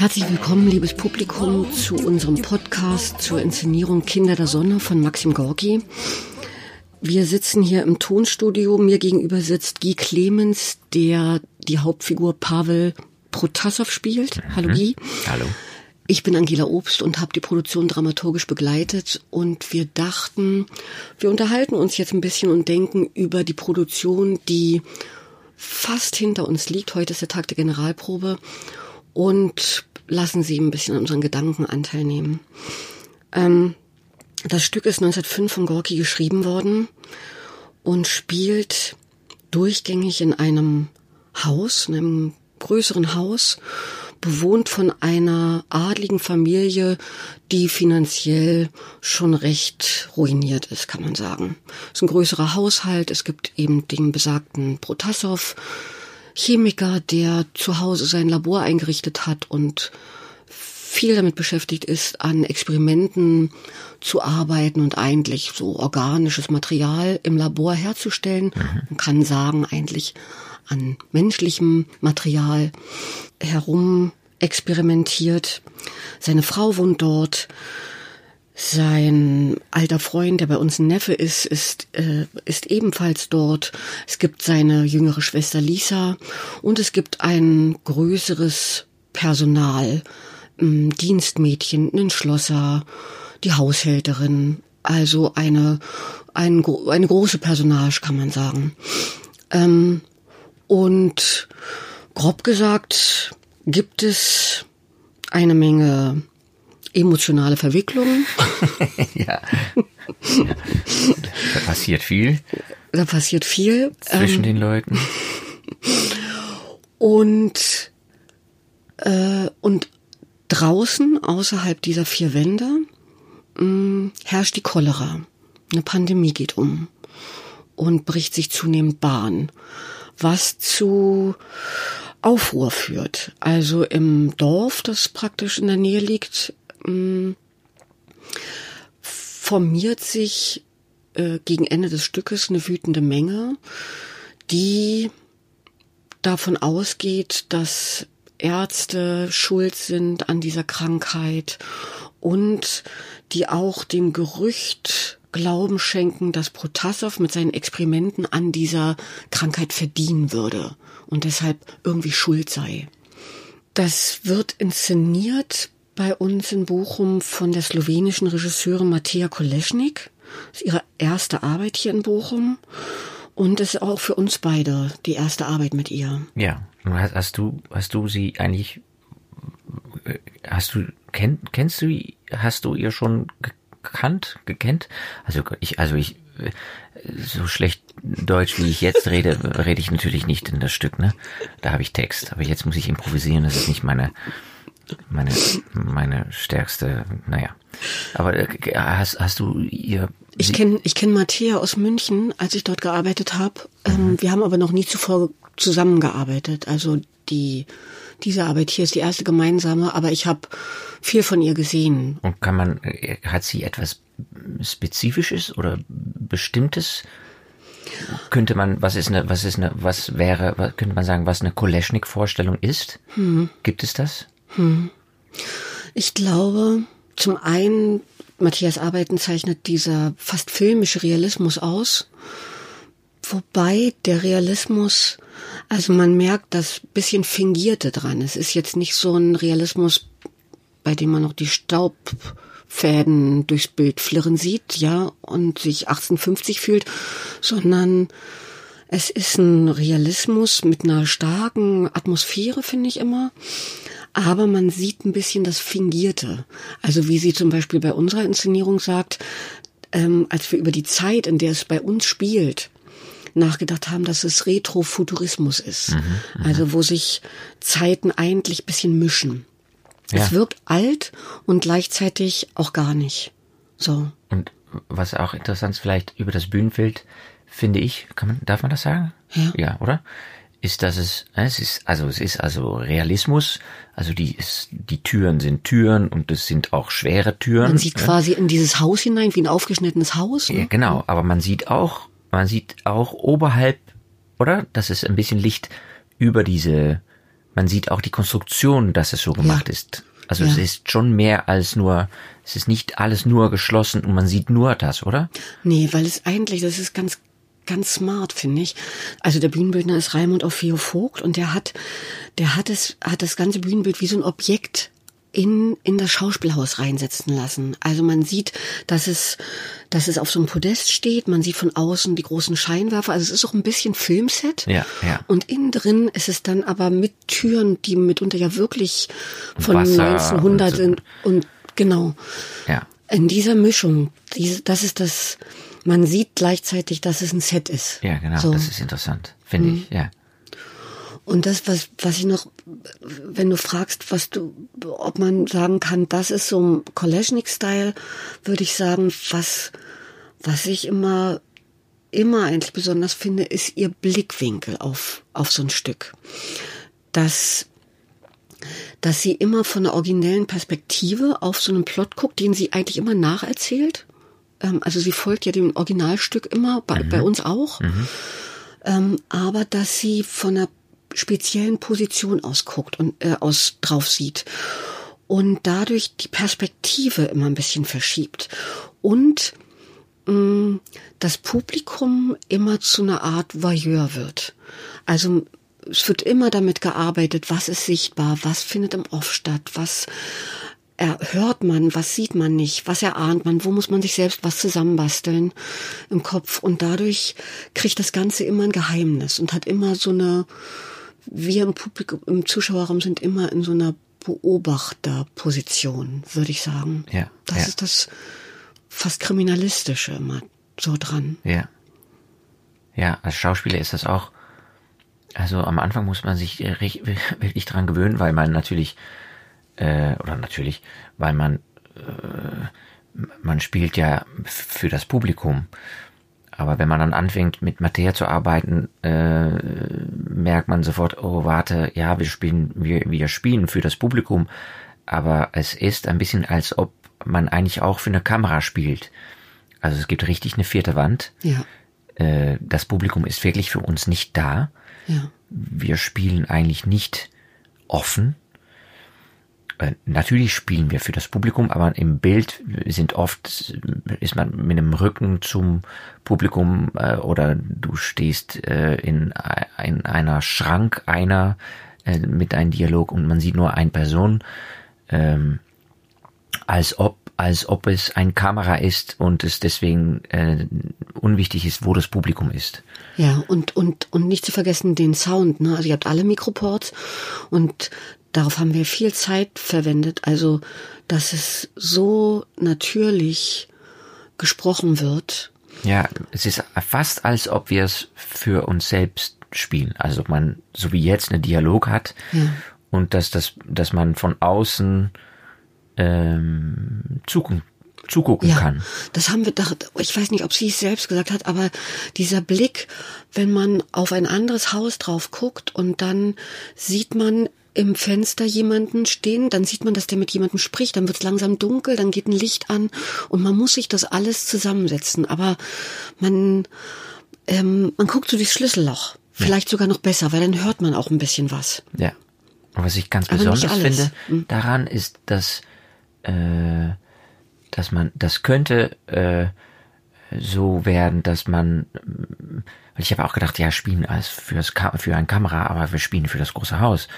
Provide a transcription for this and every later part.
Herzlich willkommen, liebes Publikum, zu unserem Podcast zur Inszenierung Kinder der Sonne von Maxim Gorki. Wir sitzen hier im Tonstudio. Mir gegenüber sitzt Guy Clemens, der die Hauptfigur Pavel Protasov spielt. Mhm. Hallo Guy. Hallo. Ich bin Angela Obst und habe die Produktion dramaturgisch begleitet und wir dachten, wir unterhalten uns jetzt ein bisschen und denken über die Produktion, die fast hinter uns liegt. Heute ist der Tag der Generalprobe und lassen Sie ein bisschen an unseren Gedanken Anteil nehmen. Ähm, das Stück ist 1905 von Gorki geschrieben worden und spielt durchgängig in einem Haus, in einem größeren Haus, bewohnt von einer adligen Familie, die finanziell schon recht ruiniert ist, kann man sagen. Es ist ein größerer Haushalt, es gibt eben den besagten Protassow, Chemiker, der zu Hause sein Labor eingerichtet hat und viel damit beschäftigt ist, an Experimenten zu arbeiten und eigentlich so organisches Material im Labor herzustellen. Mhm. Man kann sagen, eigentlich an menschlichem Material herum experimentiert. Seine Frau wohnt dort. Sein alter Freund, der bei uns ein Neffe ist, ist, äh, ist ebenfalls dort. Es gibt seine jüngere Schwester Lisa und es gibt ein größeres Personal, ein Dienstmädchen, einen Schlosser, die Haushälterin, also eine, ein, eine große Personage, kann man sagen. Ähm, und grob gesagt gibt es eine Menge emotionale Verwicklungen. ja. Da passiert viel. Da passiert viel. Zwischen ähm, den Leuten. Und, äh, und draußen, außerhalb dieser vier Wände, mh, mm, herrscht die Cholera. Eine Pandemie geht um und bricht sich zunehmend Bahn was zu Aufruhr führt. Also im Dorf, das praktisch in der Nähe liegt, mm, formiert sich äh, gegen Ende des Stückes eine wütende Menge, die davon ausgeht, dass Ärzte schuld sind an dieser Krankheit und die auch dem Gerücht Glauben schenken, dass Protassow mit seinen Experimenten an dieser Krankheit verdienen würde und deshalb irgendwie schuld sei. Das wird inszeniert bei uns in Bochum von der slowenischen Regisseurin Matea Koleschnik. Das ist ihre erste Arbeit hier in Bochum. Und es ist auch für uns beide die erste Arbeit mit ihr. Ja. Hast du, hast du sie eigentlich, hast du, kenn, kennst du, hast du ihr schon gekannt, gekennt. Also ich, also ich, so schlecht Deutsch, wie ich jetzt rede, rede ich natürlich nicht in das Stück, ne? Da habe ich Text. Aber jetzt muss ich improvisieren, das ist nicht meine, meine, meine stärkste, naja. Aber äh, hast, hast du ihr. Ich kenne ich kenn Matthäa aus München, als ich dort gearbeitet habe. Ähm, mhm. wir haben aber noch nie zuvor zusammengearbeitet. Also die diese Arbeit hier ist die erste gemeinsame, aber ich habe viel von ihr gesehen. Und kann man, hat sie etwas Spezifisches oder Bestimmtes? Könnte man, was ist eine, was ist eine, was wäre, könnte man sagen, was eine Koleschnik-Vorstellung ist? Hm. Gibt es das? Hm. Ich glaube, zum einen, Matthias Arbeiten zeichnet dieser fast filmische Realismus aus, wobei der Realismus also man merkt das bisschen Fingierte dran. Es ist jetzt nicht so ein Realismus, bei dem man noch die Staubfäden durchs Bild flirren sieht, ja, und sich 1850 fühlt, sondern es ist ein Realismus mit einer starken Atmosphäre, finde ich immer. Aber man sieht ein bisschen das Fingierte. Also wie sie zum Beispiel bei unserer Inszenierung sagt, ähm, als wir über die Zeit, in der es bei uns spielt, nachgedacht haben, dass es Retrofuturismus ist. Mhm, mhm, also wo sich Zeiten eigentlich bisschen mischen. Ja. Es wirkt alt und gleichzeitig auch gar nicht. So. Und was auch interessant ist, vielleicht über das Bühnenbild, finde ich, kann man, darf man das sagen? Ja. Ja, oder? Ist, dass es, es ist, also es ist also Realismus, also die, ist, die Türen sind Türen und es sind auch schwere Türen. Man sieht quasi in dieses Haus hinein, wie ein aufgeschnittenes Haus. Ne? Ja, genau, aber man sieht auch man sieht auch oberhalb, oder? Dass es ein bisschen Licht über diese man sieht auch die Konstruktion, dass es so gemacht Ja. ist. Also Ja. es ist schon mehr als nur, es ist nicht alles nur geschlossen und man sieht nur das, oder? Nee, weil es eigentlich, das ist ganz, ganz smart, finde ich. Also der Bühnenbildner ist Raimund Opheo Vogt und der hat, der hat es, hat das ganze Bühnenbild wie so ein Objekt in, in das Schauspielhaus reinsetzen lassen. Also man sieht, dass es, dass es auf so einem Podest steht. Man sieht von außen die großen Scheinwerfer. Also es ist auch ein bisschen Filmset. Ja, ja. Und innen drin ist es dann aber mit Türen, die mitunter ja wirklich von Wasser 1900 und. Und genau. Ja. In dieser Mischung, diese, das ist das, man sieht gleichzeitig, dass es ein Set ist. Ja, genau, So. Mhm. das ist interessant, finde ich, ja. Und das, was, was ich noch, wenn du fragst, was du, ob man sagen kann, das ist so ein Kolesnik-Style, würde ich sagen, was, was ich immer, immer eigentlich besonders finde, ist ihr Blickwinkel auf, auf so ein Stück. Dass, dass sie immer von einer originellen Perspektive auf so einen Plot guckt, den sie eigentlich immer nacherzählt. Ähm, also sie folgt ja dem Originalstück immer, bei, bei uns auch. Ähm, aber dass sie von einer speziellen Position aus guckt und äh, aus drauf sieht und dadurch die Perspektive immer ein bisschen verschiebt und mh, das Publikum immer zu einer Art Voyeur wird. Also es wird immer damit gearbeitet, was ist sichtbar, was findet im Off statt, was hört man, was sieht man nicht, was erahnt man, wo muss man sich selbst was zusammenbasteln im Kopf und dadurch kriegt das Ganze immer ein Geheimnis und hat immer so eine, wir im Publikum, im Zuschauerraum sind immer in so einer Beobachterposition, würde ich sagen. Ja, Das ja. ist das fast kriminalistische immer so dran. Ja. Ja, als Schauspieler ist das auch, also am Anfang muss man sich äh, wirklich dran gewöhnen, weil man natürlich, äh, oder natürlich, weil man, äh, man spielt ja für das Publikum. Aber wenn man dann anfängt mit Materia zu arbeiten, äh, merkt man sofort, oh warte, ja, wir spielen, wir, wir spielen für das Publikum, aber es ist ein bisschen, als ob man eigentlich auch für eine Kamera spielt. Also es gibt richtig eine vierte Wand. Ja, Äh, das Publikum ist wirklich für uns nicht da. ja, Wir spielen eigentlich nicht offen. Äh, Natürlich spielen wir für das Publikum, aber im Bild sind oft, ist man mit dem Rücken zum Publikum äh, oder du stehst äh, in, in einer Schrank einer äh, mit einem Dialog und man sieht nur eine Person, ähm, als ob als ob es ein Kamera ist und es deswegen äh, unwichtig ist, wo das Publikum ist. ja. Und, und, und nicht zu vergessen den Sound, ne? Also ihr habt alle Mikroports und darauf haben wir viel Zeit verwendet. Also, dass es so natürlich gesprochen wird. Ja, es ist fast, als ob wir es für uns selbst spielen. Also ob man so wie jetzt einen Dialog hat Ja. und dass das, dass man von außen ähm, zugucken, zugucken Ja, kann. das haben wir ich weiß nicht, ob sie es selbst gesagt hat, aber dieser Blick, wenn man auf ein anderes Haus drauf guckt und dann sieht man im Fenster jemanden stehen, dann sieht man, dass der mit jemandem spricht, dann wird es langsam dunkel, dann geht ein Licht an und man muss sich das alles zusammensetzen. Aber man, ähm, man guckt so durchs Schlüsselloch. Vielleicht sogar noch besser, weil dann hört man auch ein bisschen was. Ja. Und was ich ganz Aber besonders finde Hm. daran ist, dass, äh, dass man, das könnte äh, so werden, dass man, weil ich habe auch gedacht, ja, spielen als fürs für ein Kamera, aber wir spielen für das große Haus.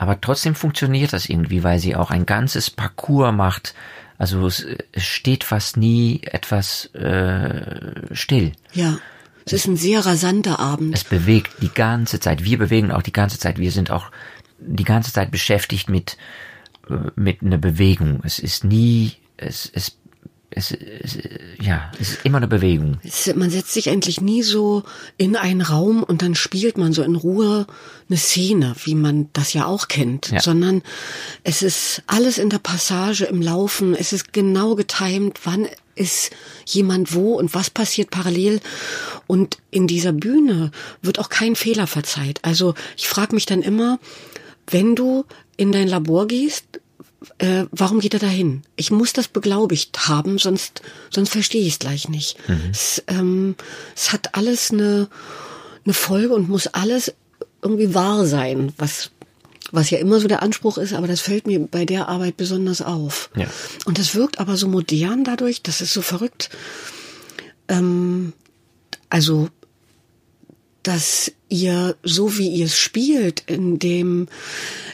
Aber trotzdem funktioniert das irgendwie, weil sie auch ein ganzes Parcours macht. Also es, es steht fast nie etwas äh, still. Ja. Es ist ein sehr rasanter Abend. Es bewegt die ganze Zeit. Wir bewegen auch die ganze Zeit. Wir sind auch die ganze Zeit beschäftigt mit äh, mit einer Bewegung. Es ist nie es es es, es ja, es ist immer eine Bewegung. Es- Man setzt sich eigentlich nie so in einen Raum und dann spielt man so in Ruhe eine Szene, wie man das ja auch kennt, Ja. sondern es ist alles in der Passage, im Laufen, es ist genau getimt, wann ist jemand wo und was passiert parallel. Und in dieser Bühne wird auch kein Fehler verzeiht. Also ich frage mich dann immer, wenn du in dein Labor gehst, äh, warum geht er dahin? Ich muss das beglaubigt haben, sonst, sonst verstehe ich es gleich nicht. Es, ähm, es hat alles eine, eine Folge und muss alles irgendwie wahr sein, was, was ja immer so der Anspruch ist, aber das fällt mir bei der Arbeit besonders auf. Ja. Und das wirkt aber so modern dadurch, das ist so verrückt. Ähm, also, dass ihr, so wie ihr es spielt, in dem,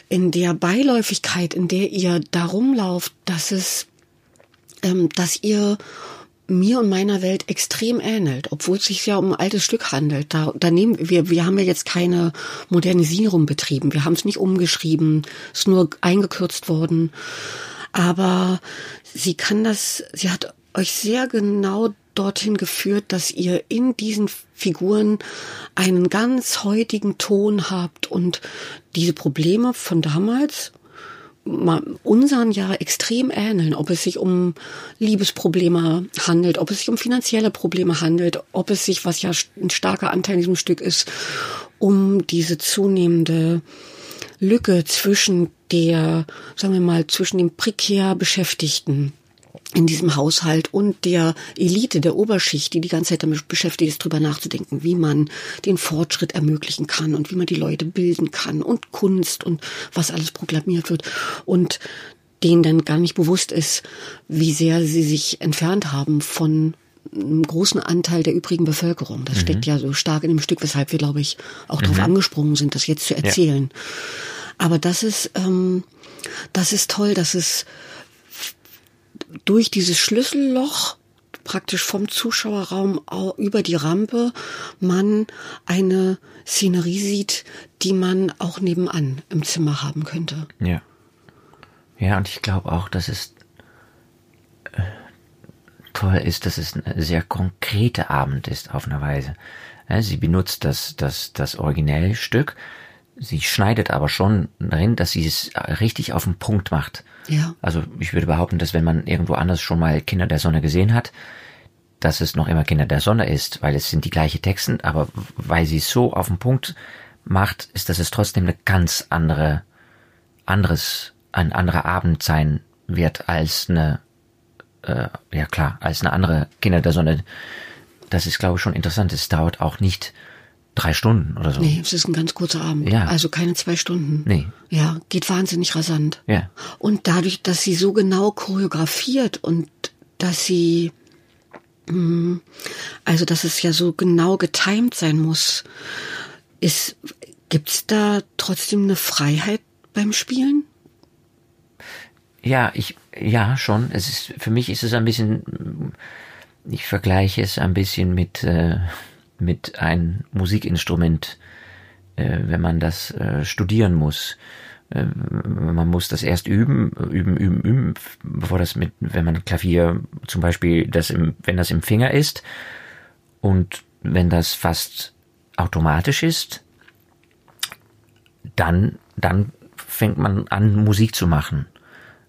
in der Beiläufigkeit, in der ihr da rumlauft, dass es, ähm, dass ihr mir und meiner Welt extrem ähnelt, obwohl es sich ja um ein altes Stück handelt. Da, da nehmen wir, wir haben ja jetzt keine Modernisierung betrieben. Wir haben es nicht umgeschrieben, es ist nur eingekürzt worden. Aber sie kann das, sie hat euch sehr genau dorthin geführt, dass ihr in diesen Figuren einen ganz heutigen Ton habt. Und diese Probleme von damals unseren ja extrem ähneln, ob es sich um Liebesprobleme handelt, ob es sich um finanzielle Probleme handelt, ob es sich, was ja ein starker Anteil in diesem Stück ist, um diese zunehmende Lücke zwischen der, sagen wir mal, zwischen dem prekär Beschäftigten in diesem Haushalt und der Elite, der Oberschicht, die die ganze Zeit damit beschäftigt ist, darüber nachzudenken, wie man den Fortschritt ermöglichen kann und wie man die Leute bilden kann und Kunst und was alles proklamiert wird und denen dann gar nicht bewusst ist, wie sehr sie sich entfernt haben von einem großen Anteil der übrigen Bevölkerung. Das mhm. steckt ja so stark in dem Stück, weshalb wir, glaube ich, auch mhm. darauf angesprungen sind, das jetzt zu erzählen. Ja. Aber das ist, ähm, das ist toll, dass es durch dieses Schlüsselloch praktisch vom Zuschauerraum über die Rampe man eine Szenerie sieht, die man auch nebenan im Zimmer haben könnte. Ja. Ja, und ich glaube auch, dass es äh, toll ist, dass es ein sehr konkreter Abend ist, auf eine Weise. Sie benutzt das, das, das Originellstück, sie schneidet aber schon darin, dass sie es richtig auf den Punkt macht. Ja. Also ich würde behaupten, dass wenn man irgendwo anders schon mal Kinder der Sonne gesehen hat, dass es noch immer Kinder der Sonne ist, weil es sind die gleichen Texten, aber weil sie es so auf den Punkt macht, ist, dass es trotzdem eine ganz andere, anderes, ein anderer Abend sein wird als eine, äh, ja klar, als eine andere Kinder der Sonne. Das ist, glaube ich, schon interessant. Es dauert auch nicht drei Stunden oder so. Nee, es ist ein ganz kurzer Abend. Ja. Also keine zwei Stunden. Nee. Ja, geht wahnsinnig rasant. Ja. Und dadurch, dass sie so genau choreografiert und dass sie, hm, also dass es ja so genau getimed sein muss, ist, gibt's da trotzdem eine Freiheit beim Spielen? Ja, ich, ja, schon. Es ist, für mich ist es ein bisschen, ich vergleiche es ein bisschen mit, äh, mit ein Musikinstrument, äh, wenn man das äh, studieren muss. Äh, man muss das erst üben, üben, üben, üben, bevor das mit, wenn man Klavier zum Beispiel, das im, wenn das im Finger ist und wenn das fast automatisch ist, dann, dann fängt man an, Musik zu machen.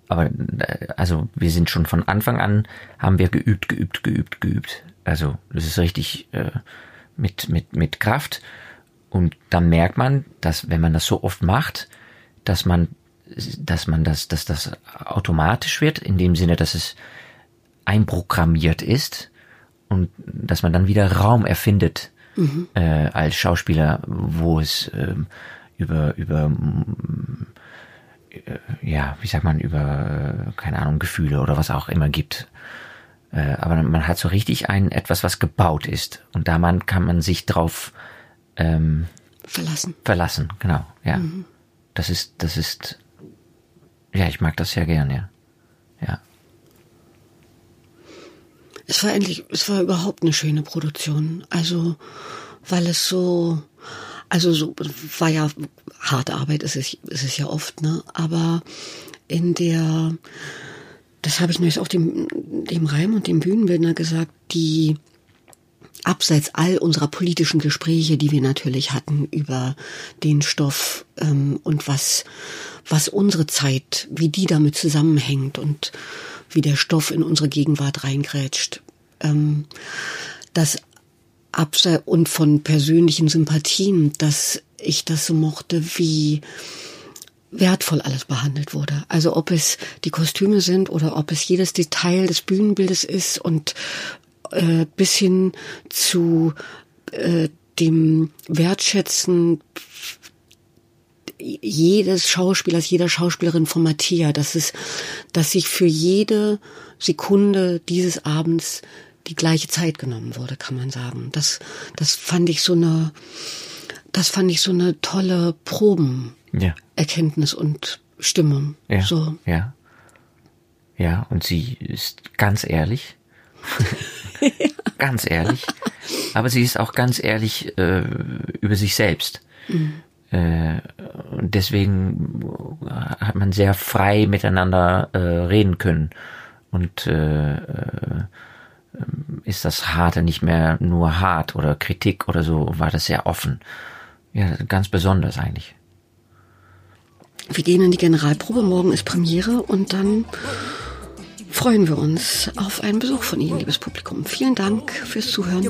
Aber äh, also wir sind schon von Anfang an haben wir geübt, geübt, geübt, geübt. Also das ist richtig äh, mit, mit, mit Kraft. Und dann merkt man, dass wenn man das so oft macht, dass man, dass man das, dass das automatisch wird, in dem Sinne, dass es einprogrammiert ist und dass man dann wieder Raum erfindet mhm. äh, als Schauspieler, wo es äh, über über äh, ja, wie sagt man, über, keine Ahnung, Gefühle oder was auch immer gibt. Äh, aber man hat so richtig ein etwas, was gebaut ist. Und da man kann man sich drauf ähm, verlassen. Verlassen, genau, ja. Mhm. Das ist, das ist, ja, ich mag das sehr gern, ja. Ja. Es war endlich, es war überhaupt eine schöne Produktion. Also, weil es so, also so, war ja harte Arbeit, ist es, ist es ja oft, ne? Aber in der, das habe ich nämlich auch dem, dem Reim und dem Bühnenbildner gesagt, die abseits all unserer politischen Gespräche, die wir natürlich hatten über den Stoff ähm, und was, was unsere Zeit, wie die damit zusammenhängt und wie der Stoff in unsere Gegenwart reingrätscht. Ähm, das abseits und von persönlichen Sympathien, dass ich das so mochte, wie wertvoll alles behandelt wurde. Also ob es die Kostüme sind oder ob es jedes Detail des Bühnenbildes ist und äh, bis hin zu äh, dem Wertschätzen jedes Schauspielers, jeder Schauspielerin von Mattia, dass es, dass sich für jede Sekunde dieses Abends die gleiche Zeit genommen wurde, kann man sagen. Das, das fand ich so eine, das fand ich so eine tolle Probenerkenntnis ja. Und Stimmung. Ja. So. Ja. Ja, und sie ist ganz ehrlich. ja. Ganz ehrlich. Aber sie ist auch ganz ehrlich äh, über sich selbst. Mhm. Äh, und deswegen hat man sehr frei miteinander äh, reden können. Und äh, äh, ist das Harte nicht mehr nur hart oder Kritik oder so, war das sehr offen. Ja, ganz besonders eigentlich. Wir gehen in die Generalprobe, morgen ist Premiere und dann freuen wir uns auf einen Besuch von Ihnen, liebes Publikum. Vielen Dank fürs Zuhören.